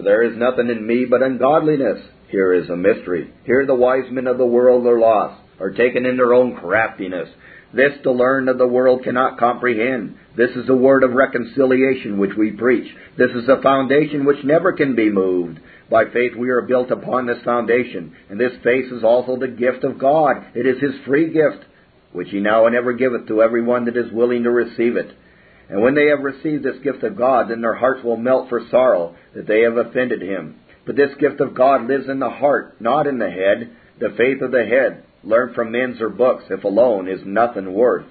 For there is nothing in me but ungodliness. Here is a mystery. Here the wise men of the world are lost, are taken in their own craftiness. This the learned of the world cannot comprehend. This is the word of reconciliation which we preach. This is a foundation which never can be moved. By faith we are built upon this foundation, and this faith is also the gift of God. It is His free gift, which He now and ever giveth to every one that is willing to receive it. And when they have received this gift of God, then their hearts will melt for sorrow that they have offended Him. But this gift of God lives in the heart, not in the head. The faith of the head, learned from men's or books, if alone, is nothing worth.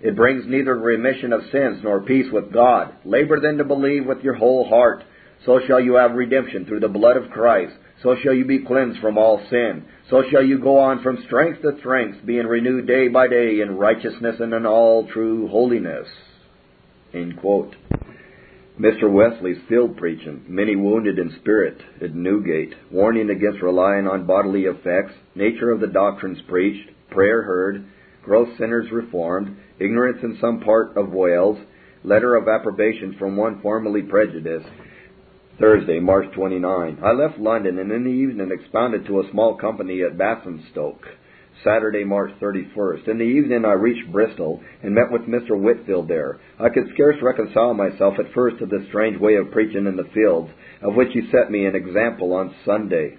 It brings neither remission of sins nor peace with God. Labor then to believe with your whole heart. So shall you have redemption through the blood of Christ. So shall you be cleansed from all sin. So shall you go on from strength to strength, being renewed day by day in righteousness and in all true holiness. Mr. Wesley's field preaching, many wounded in spirit at Newgate, warning against relying on bodily effects, nature of the doctrines preached, prayer heard, gross sinners reformed, ignorance in some part of Wales, letter of approbation from one formerly prejudiced, Thursday, March 29. I left London and in the evening expounded to a small company at Basingstoke. Saturday, March 31st. In the evening, I reached Bristol and met with Mr. Whitefield there. I could scarce reconcile myself at first to this strange way of preaching in the fields, of which he set me an example on Sunday.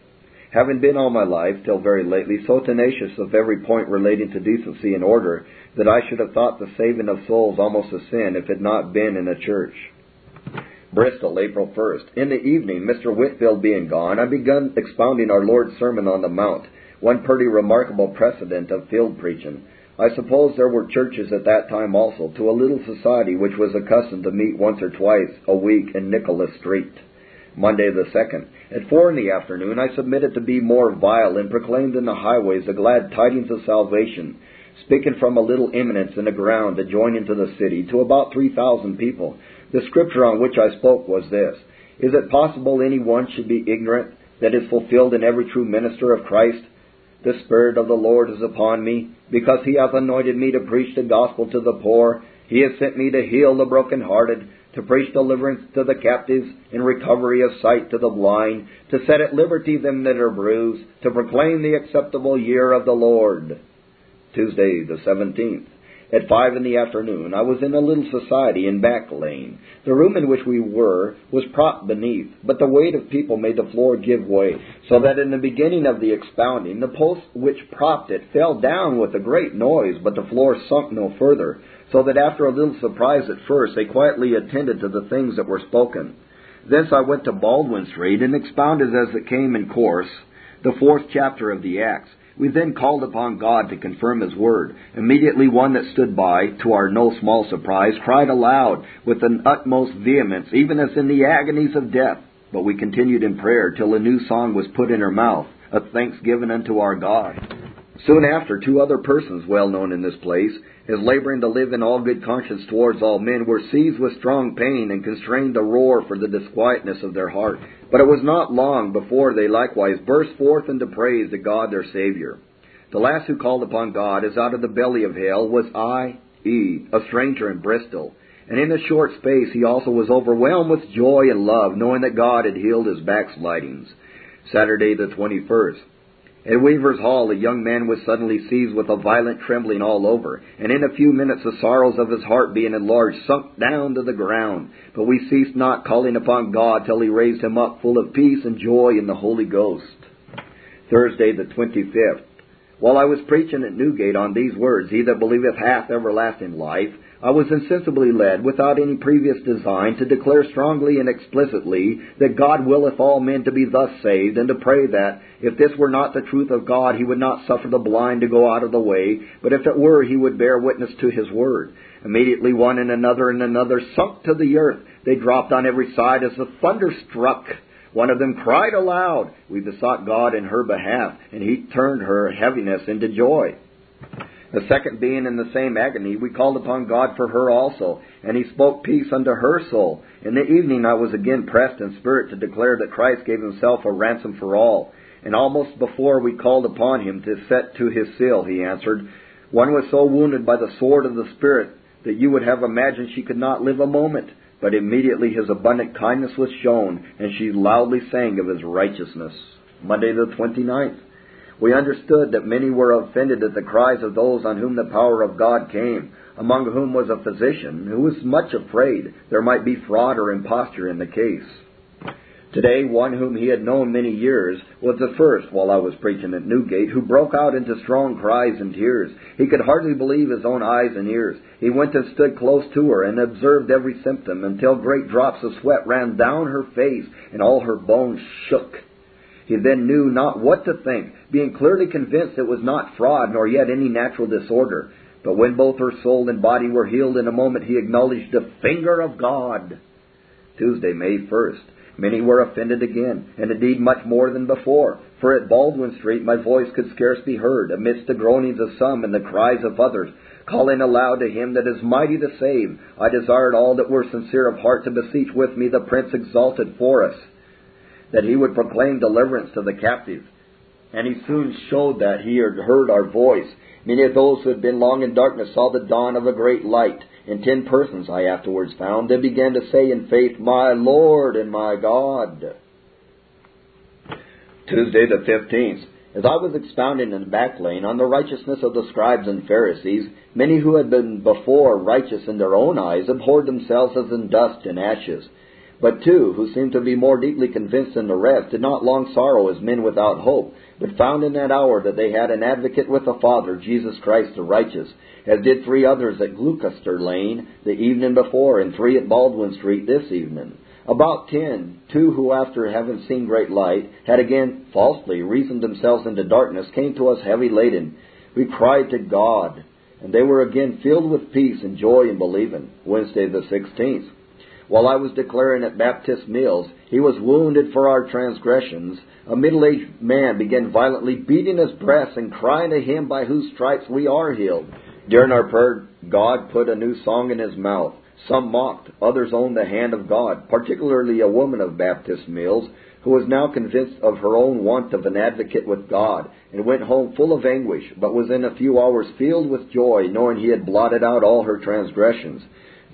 Having been all my life, till very lately, so tenacious of every point relating to decency and order, that I should have thought the saving of souls almost a sin if it had not been in a church. Bristol, April 1st. In the evening, Mr. Whitefield being gone, I began expounding our Lord's Sermon on the Mount, one pretty remarkable precedent of field preaching. I suppose there were churches at that time also, to a little society which was accustomed to meet once or twice a week in Nicholas Street. Monday the 2nd. At four in the afternoon, I submitted to be more vile and proclaimed in the highways the glad tidings of salvation, speaking from a little eminence in the ground adjoining to the city to about three thousand people. The scripture on which I spoke was this Is it possible any one should be ignorant that is fulfilled in every true minister of Christ? The Spirit of the Lord is upon me, because He hath anointed me to preach the gospel to the poor. He has sent me to heal the brokenhearted, to preach deliverance to the captives, and recovery of sight to the blind, to set at liberty them that are bruised, to proclaim the acceptable year of the Lord. Tuesday, the 17th. At five in the afternoon, I was in a little society in Back Lane. The room in which we were was propped beneath, but the weight of people made the floor give way, so that in the beginning of the expounding, the post which propped it fell down with a great noise, but the floor sunk no further, so that after a little surprise at first, they quietly attended to the things that were spoken. Thence I went to Baldwin Street and expounded as it came in course the fourth chapter of the Acts. We then called upon God to confirm His word. Immediately one that stood by, to our no small surprise, cried aloud with an utmost vehemence, even as in the agonies of death. But we continued in prayer till a new song was put in her mouth, a thanksgiving unto our God. Soon after, two other persons well known in this place, as laboring to live in all good conscience towards all men, were seized with strong pain and constrained to roar for the disquietness of their heart. But it was not long before they likewise burst forth into praise to God their Savior. The last who called upon God as out of the belly of hell was I, E, a stranger in Bristol. And in a short space he also was overwhelmed with joy and love, knowing that God had healed his backslidings. Saturday the 21st. At Weaver's Hall, a young man was suddenly seized with a violent trembling all over, and in a few minutes the sorrows of his heart being enlarged sunk down to the ground. But we ceased not calling upon God till he raised him up full of peace and joy in the Holy Ghost. Thursday the 25th. While I was preaching at Newgate on these words, He that believeth hath everlasting life, I was insensibly led, without any previous design, to declare strongly and explicitly that God willeth all men to be thus saved, and to pray that, if this were not the truth of God, He would not suffer the blind to go out of the way, but if it were, He would bear witness to His word. Immediately one and another and another sunk to the earth. They dropped on every side as the thunder struck. One of them cried aloud. We besought God in her behalf, and He turned her heaviness into joy. The second being in the same agony, we called upon God for her also, and he spoke peace unto her soul. In the evening I was again pressed in spirit to declare that Christ gave himself a ransom for all. And almost before we called upon him to set to his seal, he answered, One was so wounded by the sword of the Spirit that you would have imagined she could not live a moment. But immediately his abundant kindness was shown, and she loudly sang of his righteousness. Monday the 29th. We understood that many were offended at the cries of those on whom the power of God came, among whom was a physician who was much afraid there might be fraud or imposture in the case. Today, one whom he had known many years was the first, while I was preaching at Newgate, who broke out into strong cries and tears. He could hardly believe his own eyes and ears. He went and stood close to her and observed every symptom until great drops of sweat ran down her face and all her bones shook. He then knew not what to think, being clearly convinced it was not fraud nor yet any natural disorder. But when both her soul and body were healed in a moment, he acknowledged the finger of God. Tuesday, May 1st. Many were offended again, and indeed much more than before. For at Baldwin Street my voice could scarce be heard, amidst the groanings of some and the cries of others, calling aloud to him that is mighty to save. I desired all that were sincere of heart to beseech with me the Prince exalted for us, that he would proclaim deliverance to the captive. And he soon showed that he had heard our voice. Many of those who had been long in darkness saw the dawn of a great light and ten persons I afterwards found, they began to say in faith, My Lord and my God. Tuesday the 15th. As I was expounding in the back lane on the righteousness of the scribes and Pharisees, many who had been before righteous in their own eyes abhorred themselves as in dust and ashes. But two, who seemed to be more deeply convinced than the rest, did not long sorrow as men without hope, but found in that hour that they had an advocate with the Father, Jesus Christ the righteous, as did three others at Gloucester Lane the evening before, and three at Baldwin Street this evening. About ten, two who after having seen great light, had again falsely reasoned themselves into darkness, came to us heavy laden. We cried to God, and they were again filled with peace and joy in believing. Wednesday the 16th. While I was declaring at Baptist Mills, He was wounded for our transgressions, a middle aged man began violently beating his breast and crying to Him by whose stripes we are healed. During our prayer, God put a new song in his mouth. Some mocked, others owned the hand of God, particularly a woman of Baptist Mills, who was now convinced of her own want of an advocate with God, and went home full of anguish, but was in a few hours filled with joy, knowing he had blotted out all her transgressions.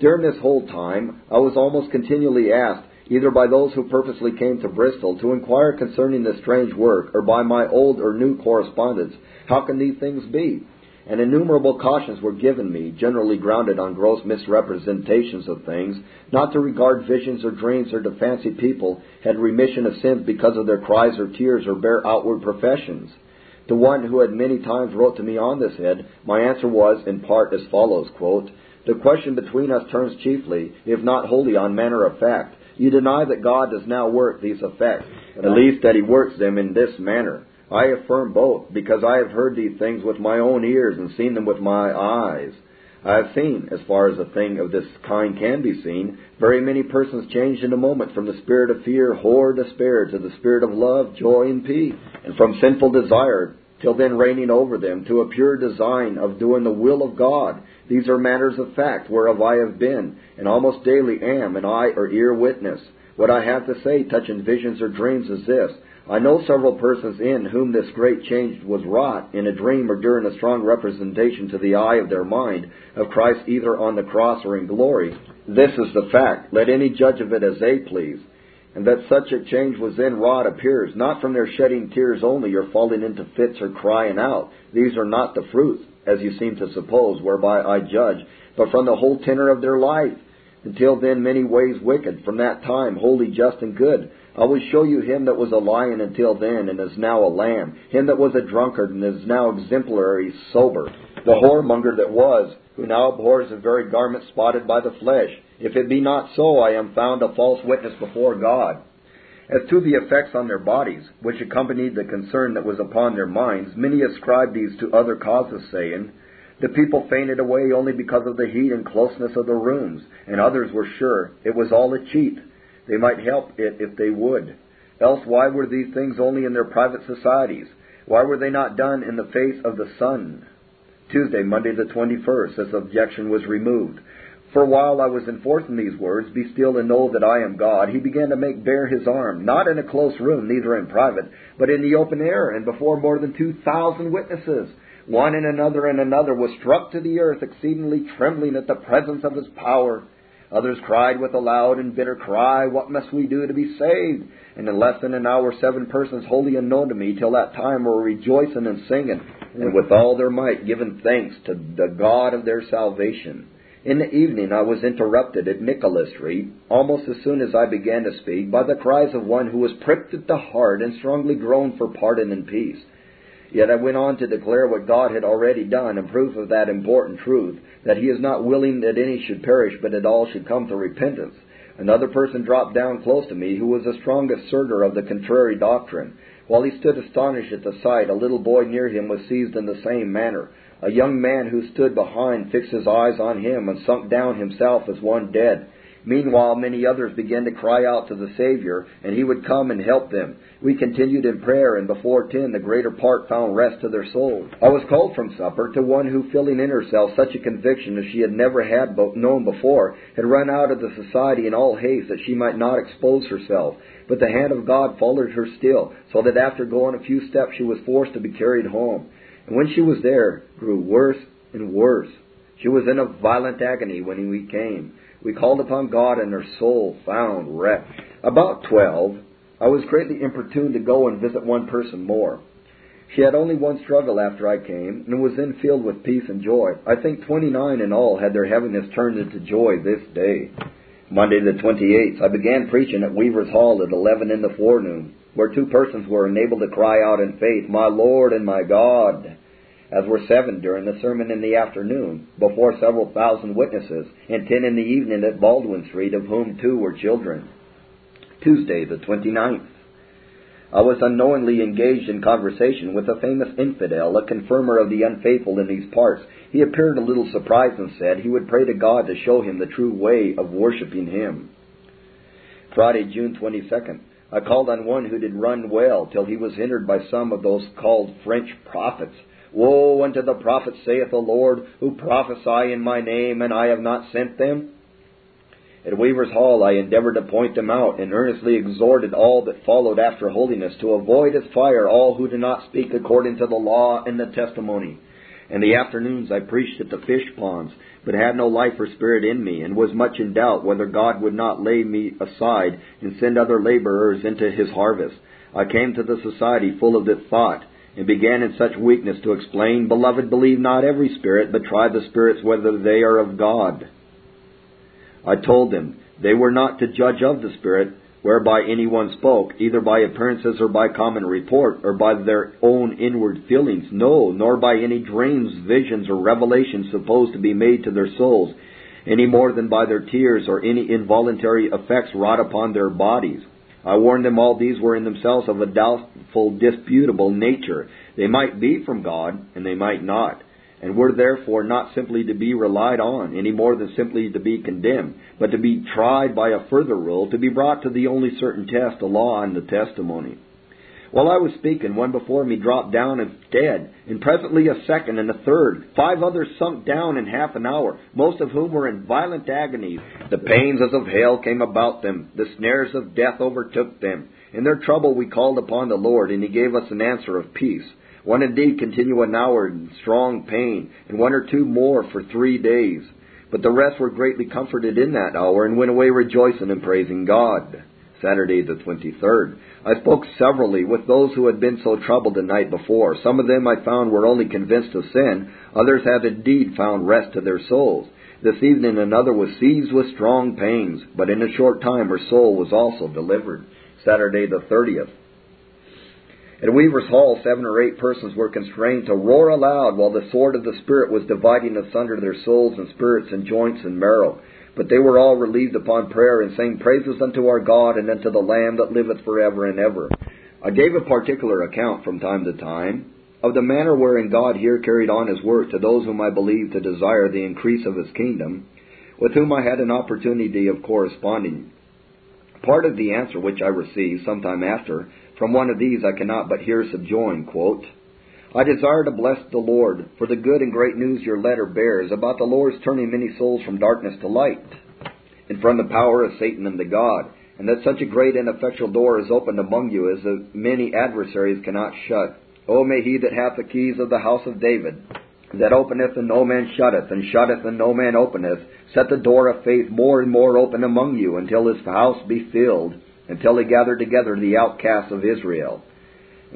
During this whole time, I was almost continually asked, either by those who purposely came to Bristol to inquire concerning this strange work, or by my old or new correspondents, how can these things be? And innumerable cautions were given me, generally grounded on gross misrepresentations of things, not to regard visions or dreams or to fancy people had remission of sins because of their cries or tears or bare outward professions. To one who had many times wrote to me on this head, my answer was, in part, as follows, quote, the question between us turns chiefly, if not wholly, on manner of fact. You deny that God does now work these effects, at least that He works them in this manner. I affirm both, because I have heard these things with my own ears and seen them with my eyes. I have seen, as far as a thing of this kind can be seen, very many persons changed in a moment from the spirit of fear, horror, despair, to the spirit of love, joy, and peace, and from sinful desire, till then reigning over them, to a pure design of doing the will of God, these are matters of fact whereof I have been, and almost daily am, an eye or ear witness. What I have to say touching visions or dreams is this. I know several persons in whom this great change was wrought in a dream or during a strong representation to the eye of their mind of Christ either on the cross or in glory. This is the fact. Let any judge of it as they please. And that such a change was then wrought appears not from their shedding tears only or falling into fits or crying out. These are not the fruit as you seem to suppose, whereby I judge, but from the whole tenor of their life. Until then, many ways wicked, from that time, holy, just, and good. I will show you him that was a lion until then, and is now a lamb, him that was a drunkard, and is now exemplary sober, the whoremonger that was, who now abhors the very garment spotted by the flesh. If it be not so, I am found a false witness before God. As to the effects on their bodies, which accompanied the concern that was upon their minds, many ascribed these to other causes, saying, The people fainted away only because of the heat and closeness of the rooms, and others were sure it was all a cheat. They might help it if they would. Else why were these things only in their private societies? Why were they not done in the face of the sun? Tuesday, Monday the 21st, this objection was removed. For while I was enforcing these words, Be still and know that I am God, he began to make bare his arm, not in a close room, neither in private, but in the open air, and before more than two thousand witnesses. One and another and another was struck to the earth, exceedingly trembling at the presence of his power. Others cried with a loud and bitter cry, What must we do to be saved? And in less than an hour, seven persons wholly unknown to me till that time were rejoicing and singing, and with all their might giving thanks to the God of their salvation. In the evening I was interrupted at Nicholas Street, almost as soon as I began to speak, by the cries of one who was pricked at the heart and strongly groaned for pardon and peace. Yet I went on to declare what God had already done in proof of that important truth, that He is not willing that any should perish, but that all should come to repentance. Another person dropped down close to me who was the strongest asserter of the contrary doctrine. While he stood astonished at the sight, a little boy near him was seized in the same manner. A young man who stood behind fixed his eyes on him and sunk down himself as one dead. Meanwhile, many others began to cry out to the Savior, and he would come and help them. We continued in prayer, and before ten, the greater part found rest to their souls. I was called from supper to one who, feeling in herself such a conviction as she had never had known before, had run out of the society in all haste that she might not expose herself. But the hand of God followed her still, so that after going a few steps she was forced to be carried home. And when she was there, grew worse and worse. She was in a violent agony when we came. We called upon God, and her soul found rest. About twelve, I was greatly importuned to go and visit one person more. She had only one struggle after I came, and was then filled with peace and joy. I think twenty-nine in all had their heaviness turned into joy this day. Monday the 28th, I began preaching at Weaver's Hall at 11 in the forenoon, where two persons were enabled to cry out in faith, My Lord and my God as were seven during the sermon in the afternoon, before several thousand witnesses, and ten in the evening at Baldwin Street, of whom two were children. Tuesday, the 29th. I was unknowingly engaged in conversation with a famous infidel, a confirmer of the unfaithful in these parts. He appeared a little surprised and said he would pray to God to show him the true way of worshiping Him. Friday, June 22nd. I called on one who did run well till he was hindered by some of those called French prophets Woe unto the prophets, saith the Lord, who prophesy in my name, and I have not sent them. At Weaver's Hall I endeavored to point them out, and earnestly exhorted all that followed after holiness to avoid as fire all who do not speak according to the law and the testimony. In the afternoons I preached at the fish ponds, but had no life or spirit in me, and was much in doubt whether God would not lay me aside and send other laborers into his harvest. I came to the society full of this thought, and began in such weakness to explain, Beloved, believe not every spirit, but try the spirits whether they are of God. I told them they were not to judge of the Spirit, whereby any one spoke, either by appearances or by common report, or by their own inward feelings, no, nor by any dreams, visions, or revelations supposed to be made to their souls, any more than by their tears or any involuntary effects wrought upon their bodies. I warned them all these were in themselves of a doubtful, disputable nature. They might be from God, and they might not, and were therefore not simply to be relied on, any more than simply to be condemned, but to be tried by a further rule, to be brought to the only certain test, the law and the testimony. While I was speaking, one before me dropped down and dead, and presently a second and a third. Five others sunk down in half an hour, most of whom were in violent agony. The pains as of hell came about them, the snares of death overtook them. In their trouble we called upon the Lord, and He gave us an answer of peace. One indeed continued an hour in strong pain, and one or two more for three days. But the rest were greatly comforted in that hour, and went away rejoicing and praising God. Saturday the 23rd. I spoke severally with those who had been so troubled the night before. Some of them I found were only convinced of sin. Others have indeed found rest to their souls. This evening another was seized with strong pains, but in a short time her soul was also delivered. Saturday the 30th. At Weaver's Hall, seven or eight persons were constrained to roar aloud while the sword of the Spirit was dividing asunder their souls and spirits and joints and marrow. But they were all relieved upon prayer and saying praises unto our God and unto the Lamb that liveth forever and ever. I gave a particular account from time to time of the manner wherein God here carried on his work to those whom I believed to desire the increase of his kingdom, with whom I had an opportunity of corresponding. Part of the answer which I received some time after from one of these I cannot but here subjoin, quote, I desire to bless the Lord for the good and great news your letter bears about the Lord's turning many souls from darkness to light, and from the power of Satan unto God, and that such a great and effectual door is opened among you as the many adversaries cannot shut. O may he that hath the keys of the house of David that openeth and no man shutteth, and shutteth and no man openeth, set the door of faith more and more open among you, until his house be filled, until he gather together the outcasts of Israel.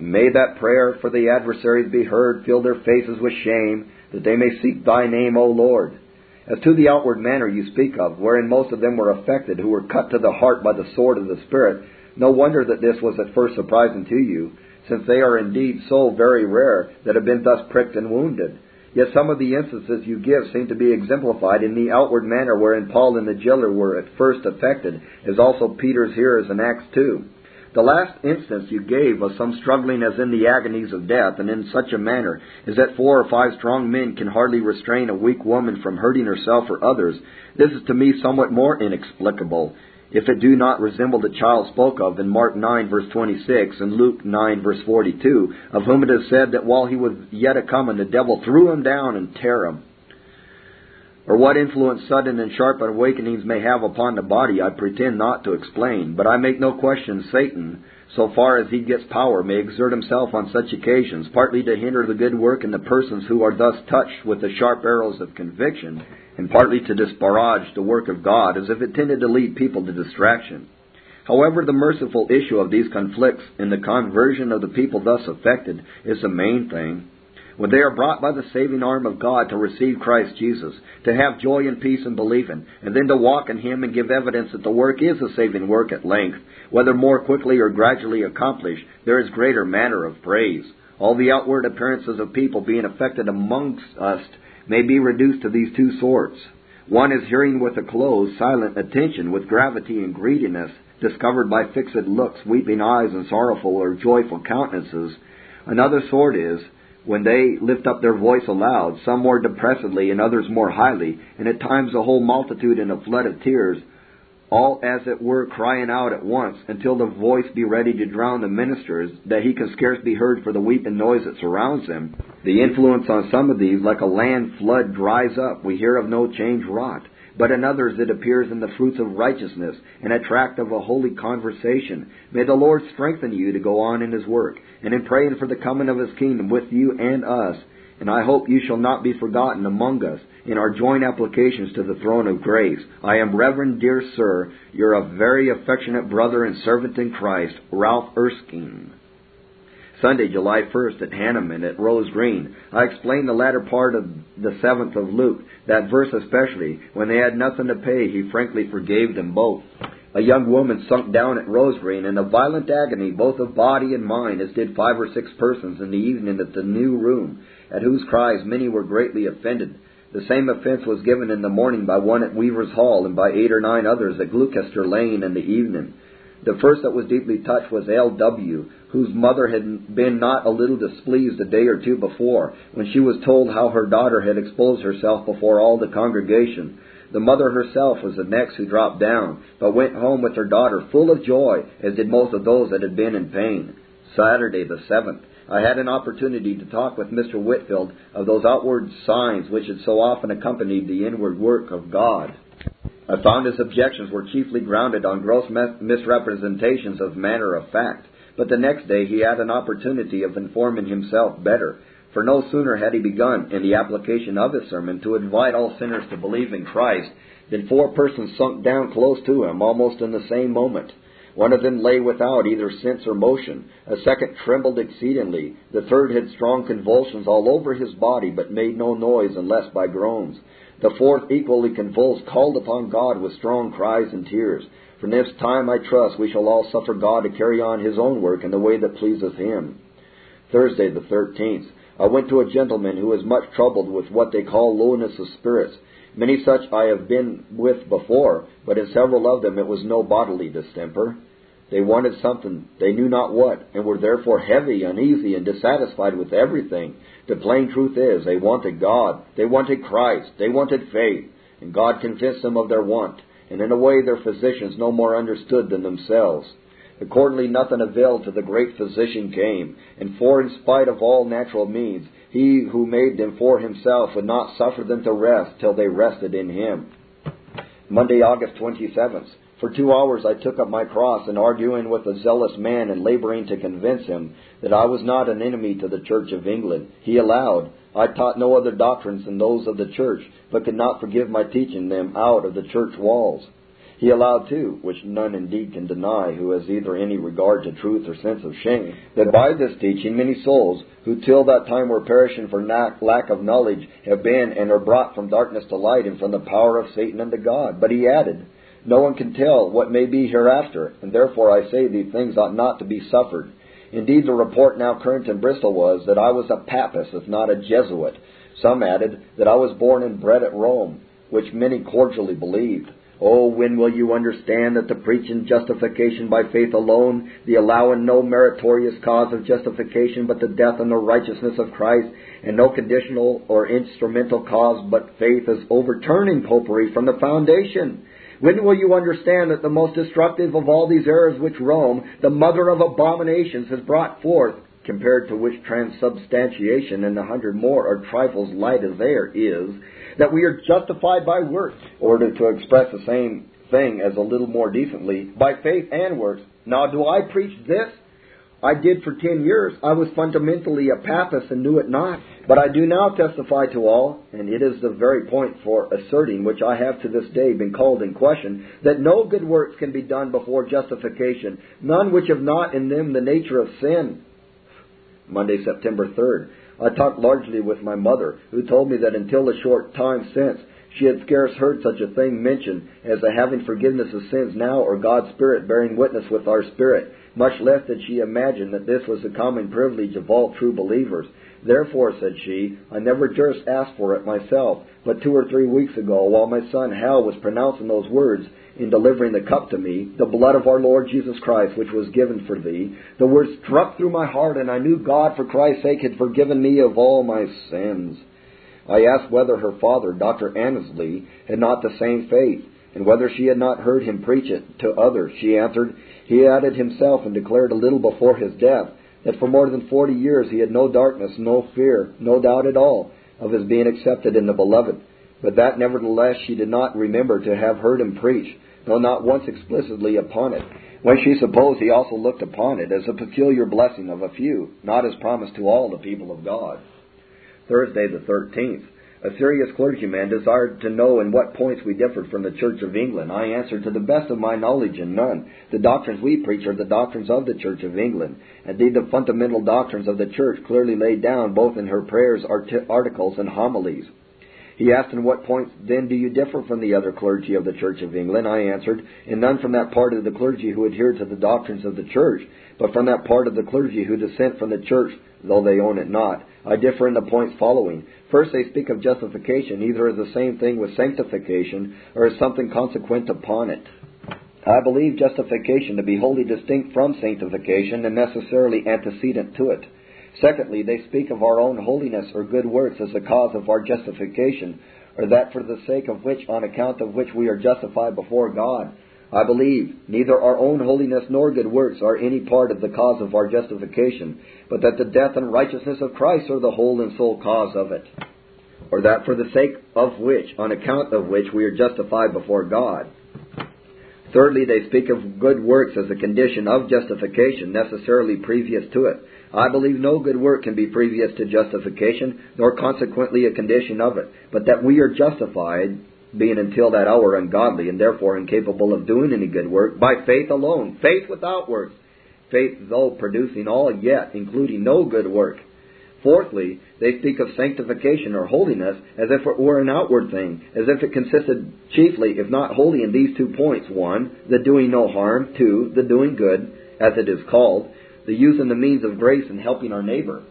May that prayer for the adversaries be heard, fill their faces with shame, that they may seek thy name, O Lord. As to the outward manner you speak of, wherein most of them were affected, who were cut to the heart by the sword of the Spirit, no wonder that this was at first surprising to you, since they are indeed so very rare that have been thus pricked and wounded. Yet some of the instances you give seem to be exemplified in the outward manner wherein Paul and the jailer were at first affected, as also Peter's hearers in Acts 2. The last instance you gave of some struggling as in the agonies of death, and in such a manner as that four or five strong men can hardly restrain a weak woman from hurting herself or others. This is to me somewhat more inexplicable, if it do not resemble the child spoke of in Mark 9 verse 26 and Luke 9 verse 42, of whom it is said that while he was yet a coming, the devil threw him down and tear him. Or what influence sudden and sharp awakenings may have upon the body, I pretend not to explain, but I make no question Satan, so far as he gets power, may exert himself on such occasions, partly to hinder the good work in the persons who are thus touched with the sharp arrows of conviction, and partly to disparage the work of God, as if it tended to lead people to distraction. However, the merciful issue of these conflicts in the conversion of the people thus affected is the main thing. When they are brought by the saving arm of God to receive Christ Jesus, to have joy and peace in believing, and then to walk in Him and give evidence that the work is a saving work at length, whether more quickly or gradually accomplished, there is greater manner of praise. All the outward appearances of people being affected amongst us may be reduced to these two sorts. One is hearing with a closed, silent attention, with gravity and greediness, discovered by fixed looks, weeping eyes, and sorrowful or joyful countenances. Another sort is, when they lift up their voice aloud, some more depressedly and others more highly, and at times the whole multitude in a flood of tears, all as it were crying out at once, until the voice be ready to drown the ministers, that he can scarce be heard for the weeping noise that surrounds him. The influence on some of these, like a land flood, dries up. We hear of no change wrought. But in others it appears in the fruits of righteousness, and a tract of a holy conversation. May the Lord strengthen you to go on in his work, and in praying for the coming of his kingdom with you and us. And I hope you shall not be forgotten among us in our joint applications to the throne of grace. I am Reverend, dear sir, your very affectionate brother and servant in Christ, Ralph Erskine. Sunday, July 1st at Hanham at Rose Green. I explained the latter part of the 7th of Luke, that verse especially. When they had nothing to pay, he frankly forgave them both. A young woman sunk down at Rose Green in a violent agony, both of body and mind, as did five or six persons in the evening at the new room, at whose cries many were greatly offended. The same offence was given in the morning by one at Weaver's Hall, and by eight or nine others at Gloucester Lane in the evening. The first that was deeply touched was L.W., whose mother had been not a little displeased a day or two before, when she was told how her daughter had exposed herself before all the congregation. The mother herself was the next who dropped down, but went home with her daughter full of joy, as did most of those that had been in pain. Saturday, the 7th. I had an opportunity to talk with Mr. Whitefield of those outward signs which had so often accompanied the inward work of God. I found his objections were chiefly grounded on gross misrepresentations of matter of fact, but the next day he had an opportunity of informing himself better, for no sooner had he begun in the application of his sermon to invite all sinners to believe in Christ than four persons sunk down close to him almost in the same moment. One of them lay without either sense or motion. A second trembled exceedingly. The third had strong convulsions all over his body, but made no noise unless by groans. The fourth, equally convulsed, called upon God with strong cries and tears. From this time, I trust, we shall all suffer God to carry on His own work in the way that pleaseth Him. Thursday, the 13th. I went to a gentleman who was much troubled with what they call lowness of spirits. Many such I have been with before, but in several of them it was no bodily distemper. They wanted something, they knew not what, and were therefore heavy, uneasy, and dissatisfied with everything. The plain truth is, they wanted God, they wanted Christ, they wanted faith, and God convinced them of their want, and in a way their physicians no more understood than themselves. Accordingly, nothing availed till the great physician came, and for in spite of all natural means, he who made them for himself would not suffer them to rest till they rested in him. Monday, August 27th. For two hours I took up my cross and arguing with a zealous man and laboring to convince him that I was not an enemy to the Church of England. He allowed, I taught no other doctrines than those of the church, but could not forgive my teaching them out of the church walls. He allowed too, which none indeed can deny who has either any regard to truth or sense of shame, that by this teaching many souls, who till that time were perishing for lack of knowledge, have been and are brought from darkness to light and from the power of Satan unto God. But he added, no one can tell what may be hereafter, and therefore I say these things ought not to be suffered. Indeed, the report now current in Bristol was that I was a Papist, if not a Jesuit. Some added that I was born and bred at Rome, which many cordially believed. Oh, when will you understand that the preaching justification by faith alone, the allowing no meritorious cause of justification but the death and the righteousness of Christ, and no conditional or instrumental cause but faith is overturning popery from the foundation? When will you understand that the most destructive of all these errors which Rome, the mother of abominations, has brought forth, compared to which transubstantiation and a hundred more are trifles light as air, is that we are justified by works, or to, to express the same thing as a little more decently, by faith and works. Now, do I preach this? I did for ten years. I was fundamentally a papist and knew it not. But I do now testify to all, and it is the very point for asserting which I have to this day been called in question, that no good works can be done before justification, none which have not in them the nature of sin. Monday, September 3rd. I talked largely with my mother, who told me that until a short time since, she had scarce heard such a thing mentioned as a having forgiveness of sins now or God's Spirit bearing witness with our spirit much less did she imagine that this was the common privilege of all true believers. Therefore, said she, I never durst ask for it myself, but two or three weeks ago, while my son Hall was pronouncing those words in delivering the cup to me, the blood of our Lord Jesus Christ, which was given for thee, the words struck through my heart, and I knew God for Christ's sake had forgiven me of all my sins. I asked whether her father, Dr. Annesley, had not the same faith, and whether she had not heard him preach it to others. She answered, he added himself and declared a little before his death that for more than forty years he had no darkness, no fear, no doubt at all of his being accepted in the beloved, but that nevertheless she did not remember to have heard him preach, though not once explicitly upon it, when she supposed he also looked upon it as a peculiar blessing of a few, not as promised to all the people of God. Thursday the 13th. A serious clergyman desired to know in what points we differed from the Church of England. I answered, to the best of my knowledge, in none. The doctrines we preach are the doctrines of the Church of England. Indeed, the fundamental doctrines of the Church clearly laid down both in her prayers, articles, and homilies. He asked, In what points then do you differ from the other clergy of the Church of England? I answered, In none from that part of the clergy who adhere to the doctrines of the Church, but from that part of the clergy who dissent from the Church, though they own it not. I differ in the points following. First, they speak of justification either as the same thing with sanctification or as something consequent upon it. I believe justification to be wholly distinct from sanctification and necessarily antecedent to it. Secondly, they speak of our own holiness or good works as the cause of our justification, or that for the sake of which, on account of which we are justified before God. I believe neither our own holiness nor good works are any part of the cause of our justification, but that the death and righteousness of Christ are the whole and sole cause of it, or that for the sake of which, on account of which, we are justified before God. Thirdly, they speak of good works as a condition of justification necessarily previous to it. I believe no good work can be previous to justification, nor consequently a condition of it, but that we are justified being until that hour ungodly and therefore incapable of doing any good work, by faith alone, faith without works, faith though producing all yet, including no good work. Fourthly, they speak of sanctification or holiness as if it were an outward thing, as if it consisted chiefly, if not wholly, in these two points. One, the doing no harm. Two, the doing good, as it is called, the use and the means of grace in helping our neighbor.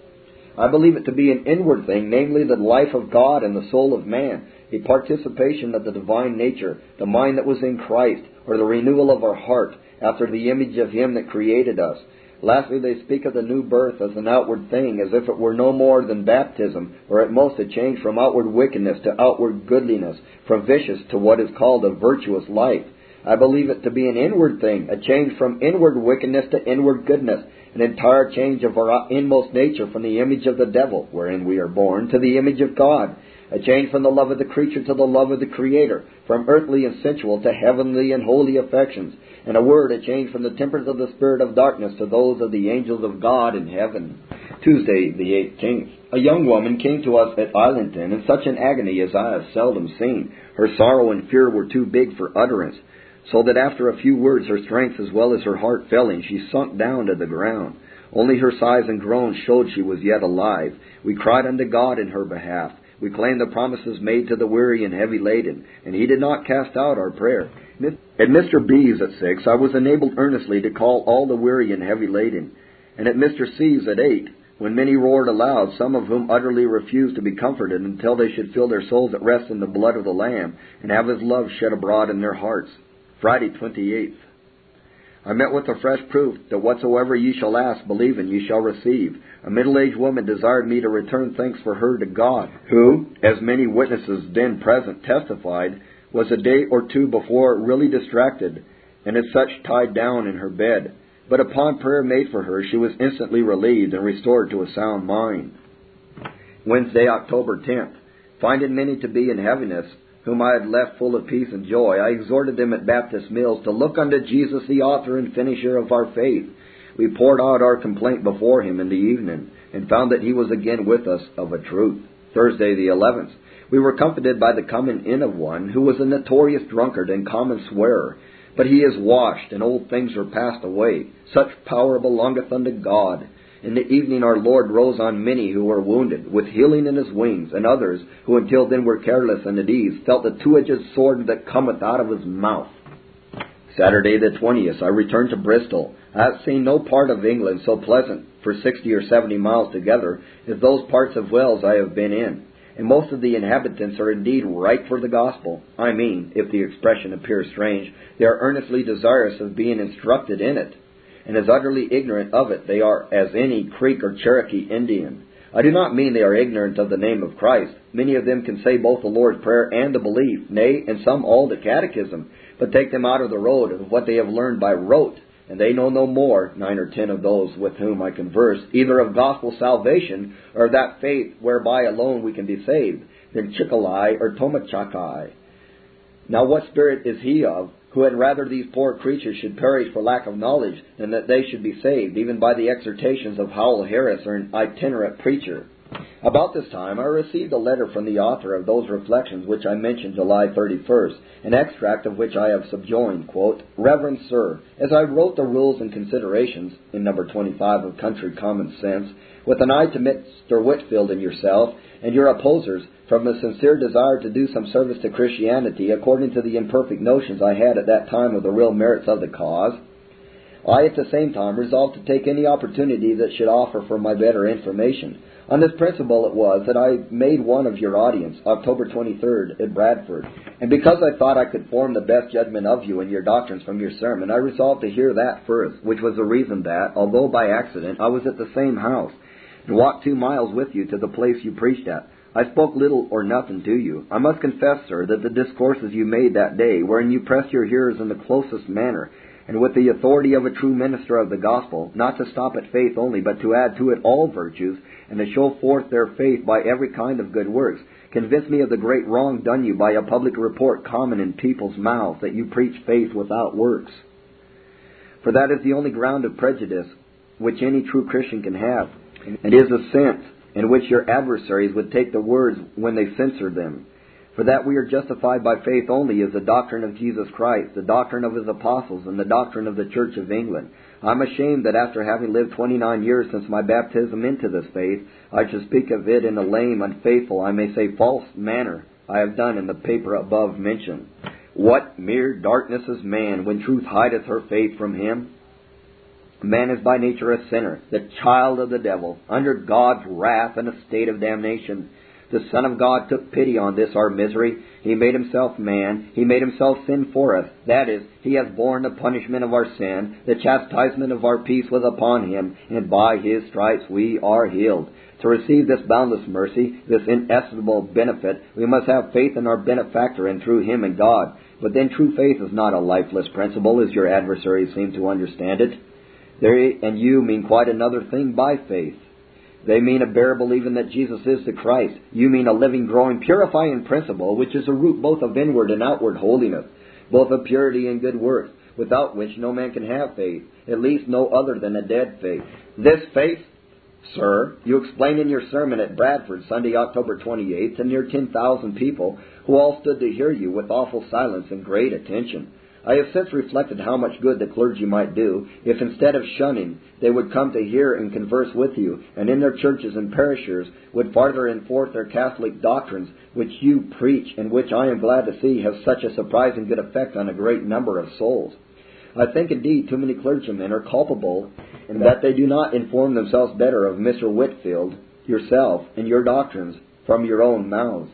I believe it to be an inward thing, namely the life of God and the soul of man, a participation of the divine nature, the mind that was in Christ, or the renewal of our heart after the image of Him that created us. Lastly, they speak of the new birth as an outward thing, as if it were no more than baptism, or at most a change from outward wickedness to outward goodliness, from vicious to what is called a virtuous life. I believe it to be an inward thing, a change from inward wickedness to inward goodness, an entire change of our inmost nature from the image of the devil, wherein we are born, to the image of God a change from the love of the creature to the love of the Creator, from earthly and sensual to heavenly and holy affections. In a word, a change from the tempers of the spirit of darkness to those of the angels of God in heaven. Tuesday, the 18th. A young woman came to us at Islington in such an agony as I have seldom seen. Her sorrow and fear were too big for utterance, so that after a few words her strength as well as her heart failing, she sunk down to the ground. Only her sighs and groans showed she was yet alive. We cried unto God in her behalf. We claimed the promises made to the weary and heavy laden, and He did not cast out our prayer. At Mr. B's at six, I was enabled earnestly to call all the weary and heavy laden, and at Mr. C's at eight, when many roared aloud, some of whom utterly refused to be comforted until they should feel their souls at rest in the blood of the Lamb, and have His love shed abroad in their hearts. Friday, 28th. I met with a fresh proof that whatsoever ye shall ask, believe, believing, ye shall receive. A middle-aged woman desired me to return thanks for her to God, who, as many witnesses then present testified, was a day or two before really distracted, and as such tied down in her bed. But upon prayer made for her, she was instantly relieved and restored to a sound mind. Wednesday, October 10th. Finding many to be in heaviness, whom I had left full of peace and joy, I exhorted them at Baptist Mills to look unto Jesus, the author and finisher of our faith. We poured out our complaint before him in the evening, and found that he was again with us of a truth. Thursday the 11th. We were comforted by the coming in of one who was a notorious drunkard and common swearer. But he is washed, and old things are passed away. Such power belongeth unto God. In the evening our Lord rose on many who were wounded, with healing in his wings, and others, who until then were careless and at ease, felt the two-edged sword that cometh out of his mouth. Saturday the 20th, I returned to Bristol. I have seen no part of England so pleasant for sixty or seventy miles together as those parts of Wales I have been in. And most of the inhabitants are indeed ripe for the gospel. I mean, if the expression appears strange, they are earnestly desirous of being instructed in it and as utterly ignorant of it they are as any Creek or Cherokee Indian. I do not mean they are ignorant of the name of Christ. Many of them can say both the Lord's Prayer and the belief, nay, and some all the catechism, but take them out of the road of what they have learned by rote, and they know no more, nine or ten of those with whom I converse, either of gospel salvation or of that faith whereby alone we can be saved, than Chikalai or Tomachakai. Now what spirit is he of, who had rather these poor creatures should perish for lack of knowledge than that they should be saved, even by the exhortations of Howell Harris or an itinerant preacher. About this time I received a letter from the author of those reflections which I mentioned July 31st, an extract of which I have subjoined, quote, Reverend Sir, as I wrote the rules and considerations in number 25 of Country Common Sense, with an eye to Mr. Whitefield and yourself, and your opposers, from a sincere desire to do some service to Christianity according to the imperfect notions I had at that time of the real merits of the cause, I at the same time resolved to take any opportunity that should offer for my better information. On this principle it was that I made one of your audience, October 23rd, at Bradford. And because I thought I could form the best judgment of you and your doctrines from your sermon, I resolved to hear that first, which was the reason that, although by accident, I was at the same house, and walked two miles with you to the place you preached at. I spoke little or nothing to you. I must confess, sir, that the discourses you made that day, wherein you pressed your hearers in the closest manner, and with the authority of a true minister of the gospel, not to stop at faith only, but to add to it all virtues, and to show forth their faith by every kind of good works, Convince me of the great wrong done you by a public report common in people's mouths that you preach faith without works. For that is the only ground of prejudice which any true Christian can have, and is a sense in which your adversaries would take the words when they censored them. For that we are justified by faith only is the doctrine of Jesus Christ, the doctrine of his apostles, and the doctrine of the Church of England. I'm ashamed that after having lived 29 years since my baptism into this faith, I should speak of it in a lame, unfaithful, I may say false manner I have done in the paper above mentioned. What mere darkness is man when truth hideth her faith from him? Man is by nature a sinner, the child of the devil, under God's wrath and a state of damnation. The Son of God took pity on this our misery. He made himself man. He made himself sin for us. That is, he has borne the punishment of our sin. The chastisement of our peace was upon him, and by his stripes we are healed. To receive this boundless mercy, this inestimable benefit, we must have faith in our benefactor and through him in God. But then true faith is not a lifeless principle, as your adversaries seem to understand it. They and you mean quite another thing by faith. They mean a bare believing that Jesus is the Christ. You mean a living, growing, purifying principle, which is a root both of inward and outward holiness, both of purity and good works, without which no man can have faith, at least no other than a dead faith. This faith, sir, you explained in your sermon at Bradford Sunday, October 28th, to near 10,000 people who all stood to hear you with awful silence and great attention. I have since reflected how much good the clergy might do if instead of shunning, they would come to hear and converse with you, and in their churches and parishes would farther enforce their Catholic doctrines, which you preach, and which I am glad to see have such a surprising good effect on a great number of souls. I think indeed too many clergymen are culpable in that they do not inform themselves better of Mr. Whitefield, yourself, and your doctrines from your own mouths.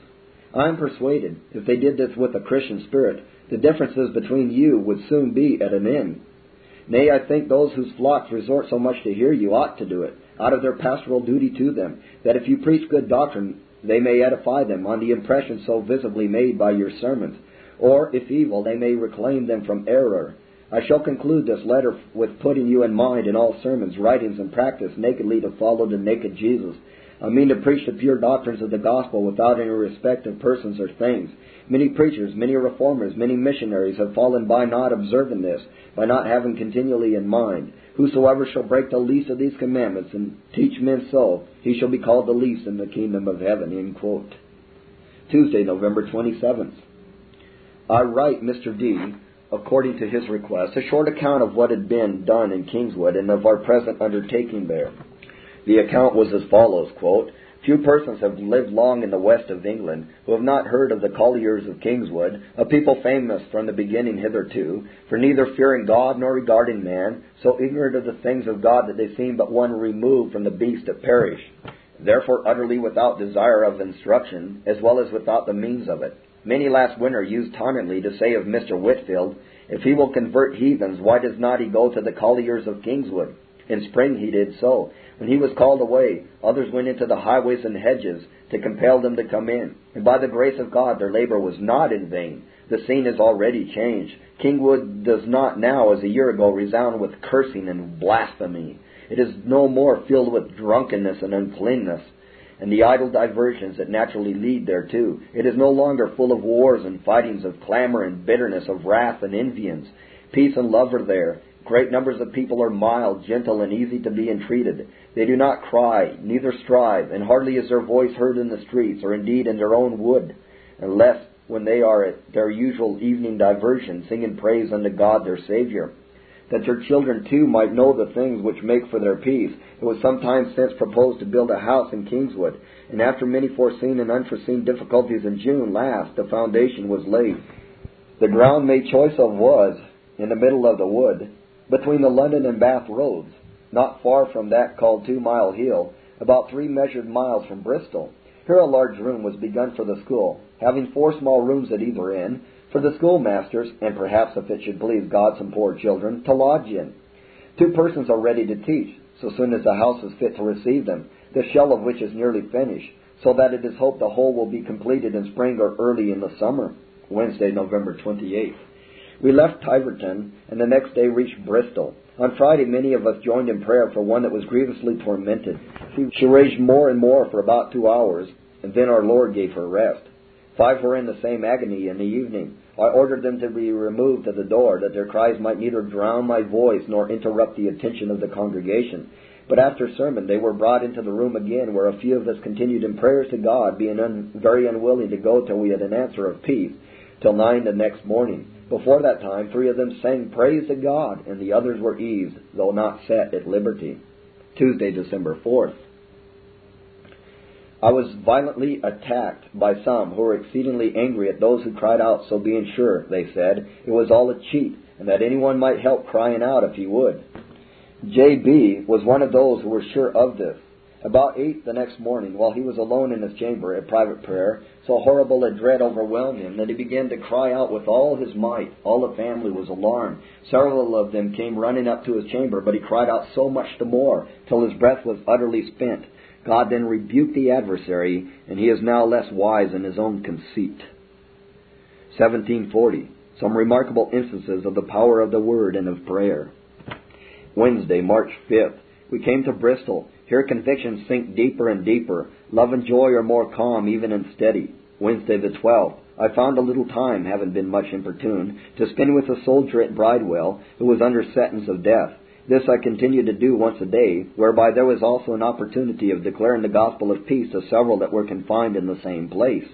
I am persuaded, if they did this with a Christian spirit, the differences between you would soon be at an end. Nay, I think those whose flocks resort so much to hear you ought to do it, out of their pastoral duty to them, that if you preach good doctrine, they may edify them on the impression so visibly made by your sermons, or, if evil, they may reclaim them from error. I shall conclude this letter with putting you in mind in all sermons, writings, and practice nakedly to follow the naked Jesus. I mean to preach the pure doctrines of the gospel without any respect of persons or things Many preachers, many reformers, many missionaries have fallen by not observing this, by not having continually in mind. Whosoever shall break the least of these commandments and teach men so, he shall be called the least in the kingdom of heaven. Tuesday, November 27th. I write Mr. D, according to his request, a short account of what had been done in Kingswood and of our present undertaking there. The account was as follows, quote, Few persons have lived long in the west of England who have not heard of the colliers of Kingswood, a people famous from the beginning hitherto, for neither fearing God nor regarding man, so ignorant of the things of God that they seem but one remove from the beast that perish, therefore utterly without desire of instruction, as well as without the means of it. Many last winter used tauntingly to say of Mr. Whitefield, if he will convert heathens, why does not he go to the colliers of Kingswood? In spring he did so. When he was called away, others went into the highways and hedges to compel them to come in. And by the grace of God, their labor was not in vain. The scene is already changed. Kingswood does not now, as a year ago, resound with cursing and blasphemy. It is no more filled with drunkenness and uncleanness and the idle diversions that naturally lead thereto. It is no longer full of wars and fightings, of clamor and bitterness, of wrath and envyings. Peace and love are there, Great numbers of people are mild, gentle, and easy to be entreated. They do not cry, neither strive, and hardly is their voice heard in the streets, or indeed in their own wood, unless when they are at their usual evening diversion, singing praise unto God their Savior. That their children too might know the things which make for their peace, it was some time since proposed to build a house in Kingswood, and after many foreseen and unforeseen difficulties in June last, the foundation was laid. The ground made choice of was, in the middle of the wood, between the London and Bath roads, not far from that called Two Mile Hill, about three measured miles from Bristol. Here a large room was begun for the school, having four small rooms at either end, for the schoolmasters, and perhaps if it should please God some poor children, to lodge in. Two persons are ready to teach, so soon as the house is fit to receive them, the shell of which is nearly finished, so that it is hoped the whole will be completed in spring or early in the summer. Wednesday, November 28th. We left Tiverton and the next day reached Bristol. On Friday, many of us joined in prayer for one that was grievously tormented. She, raged more and more for about two hours, and then our Lord gave her rest. Five were in the same agony in the evening. I ordered them to be removed to the door, that their cries might neither drown my voice nor interrupt the attention of the congregation. But after sermon, they were brought into the room again, where a few of us continued in prayers to God, being un- very unwilling to go till we had an answer of peace, till nine the next morning. Before that time, three of them sang praise to God, and the others were eased, though not set at liberty. Tuesday, December 4th. I was violently attacked by some who were exceedingly angry at those who cried out, so being sure, they said, it was all a cheat, and that anyone might help crying out if he would. J.B. was one of those who were sure of this. About eight the next morning, while he was alone in his chamber at private prayer, so horrible a dread overwhelmed him that he began to cry out with all his might. All the family was alarmed. Several of them came running up to his chamber, but he cried out so much the more, till his breath was utterly spent. God then rebuked the adversary, and he is now less wise in his own conceit. 1740. Some remarkable instances of the power of the Word and of prayer. Wednesday, March 5th. We came to Bristol. Here convictions sink deeper and deeper. Love and joy are more calm, even and steady. Wednesday the 12th. I found a little time, having been much importuned, to spend with a soldier at Bridewell who was under sentence of death. This I continued to do once a day, whereby there was also an opportunity of declaring the gospel of peace to several that were confined in the same place.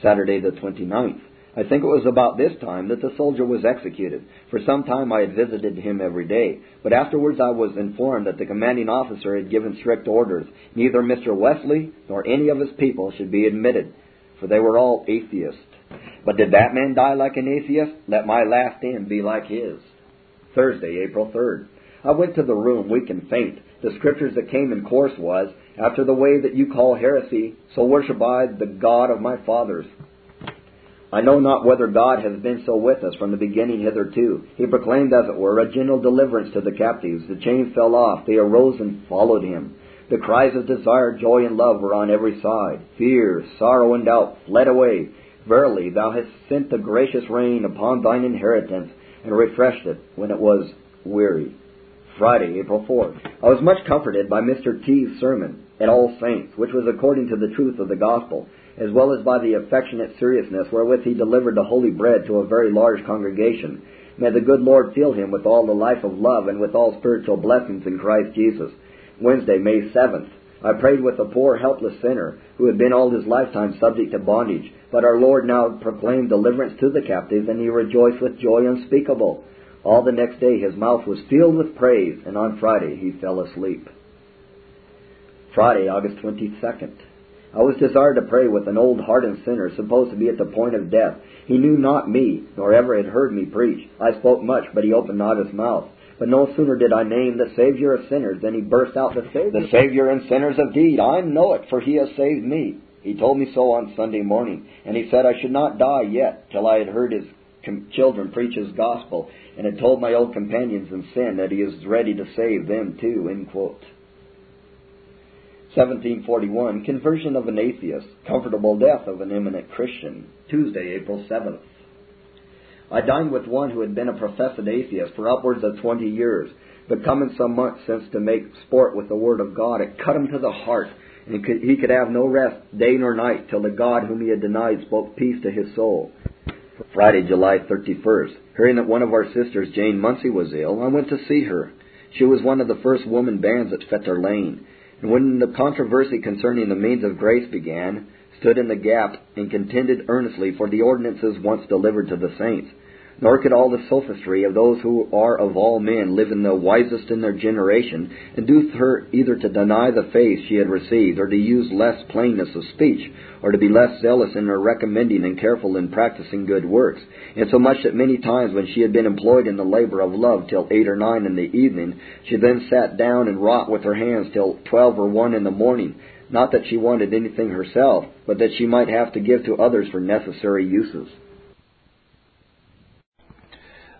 Saturday the 29th. I think it was about this time that the soldier was executed. For some time I had visited him every day, but afterwards I was informed that the commanding officer had given strict orders. Neither Mr. Wesley nor any of his people should be admitted, for they were all atheists. But did that man die like an atheist? Let my last end be like his. Thursday, April 3rd. I went to the room weak and faint. The scriptures that came in course was, After the way that you call heresy, so worship I the God of my fathers. I know not whether God has been so with us from the beginning hitherto. He proclaimed, as it were, a general deliverance to the captives. The chains fell off. They arose and followed him. The cries of desire, joy, and love were on every side. Fear, sorrow, and doubt fled away. Verily, thou hast sent the gracious rain upon thine inheritance, and refreshed it when it was weary. Friday, April 4th. I was much comforted by Mr. T.'s sermon at All Saints, which was according to the truth of the gospel as well as by the affectionate seriousness wherewith he delivered the holy bread to a very large congregation. May the good Lord fill him with all the life of love and with all spiritual blessings in Christ Jesus. Wednesday, May 7th. I prayed with a poor helpless sinner who had been all his lifetime subject to bondage, but our Lord now proclaimed deliverance to the captives, and he rejoiced with joy unspeakable. All the next day his mouth was filled with praise, and on Friday he fell asleep. Friday, August 22nd. I was desired to pray with an old hardened sinner supposed to be at the point of death. He knew not me, nor ever had heard me preach. I spoke much, but he opened not his mouth. But no sooner did I name the Savior of sinners than he burst out, The Savior, the Savior and sinners of deed. I know it, for he has saved me. He told me so on Sunday morning, and he said I should not die yet till I had heard his children preach his gospel, and had told my old companions in sin that he is ready to save them too. End quote. 1741, Conversion of an Atheist, Comfortable Death of an Eminent Christian, Tuesday, April 7th. I dined with one who had been a professed atheist for upwards of 20 years, but coming some months since to make sport with the Word of God, it cut him to the heart, and he could have no rest day nor night till the God whom he had denied spoke peace to his soul. Friday, July 31st. Hearing that one of our sisters, Jane Muncy, was ill, I went to see her. She was one of the first woman bands at Fetter Lane. And when the controversy concerning the means of grace began, stood in the gap and contended earnestly for the ordinances once delivered to the saints. Nor could all the sophistry of those who are of all men live in the wisest in their generation induce her either to deny the faith she had received, or to use less plainness of speech, or to be less zealous in her recommending and careful in practicing good works, insomuch that many times when she had been employed in the labor of love till eight or nine in the evening, she then sat down and wrought with her hands till twelve or one in the morning, not that she wanted anything herself, but that she might have to give to others for necessary uses.